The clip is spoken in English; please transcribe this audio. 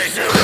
Jason!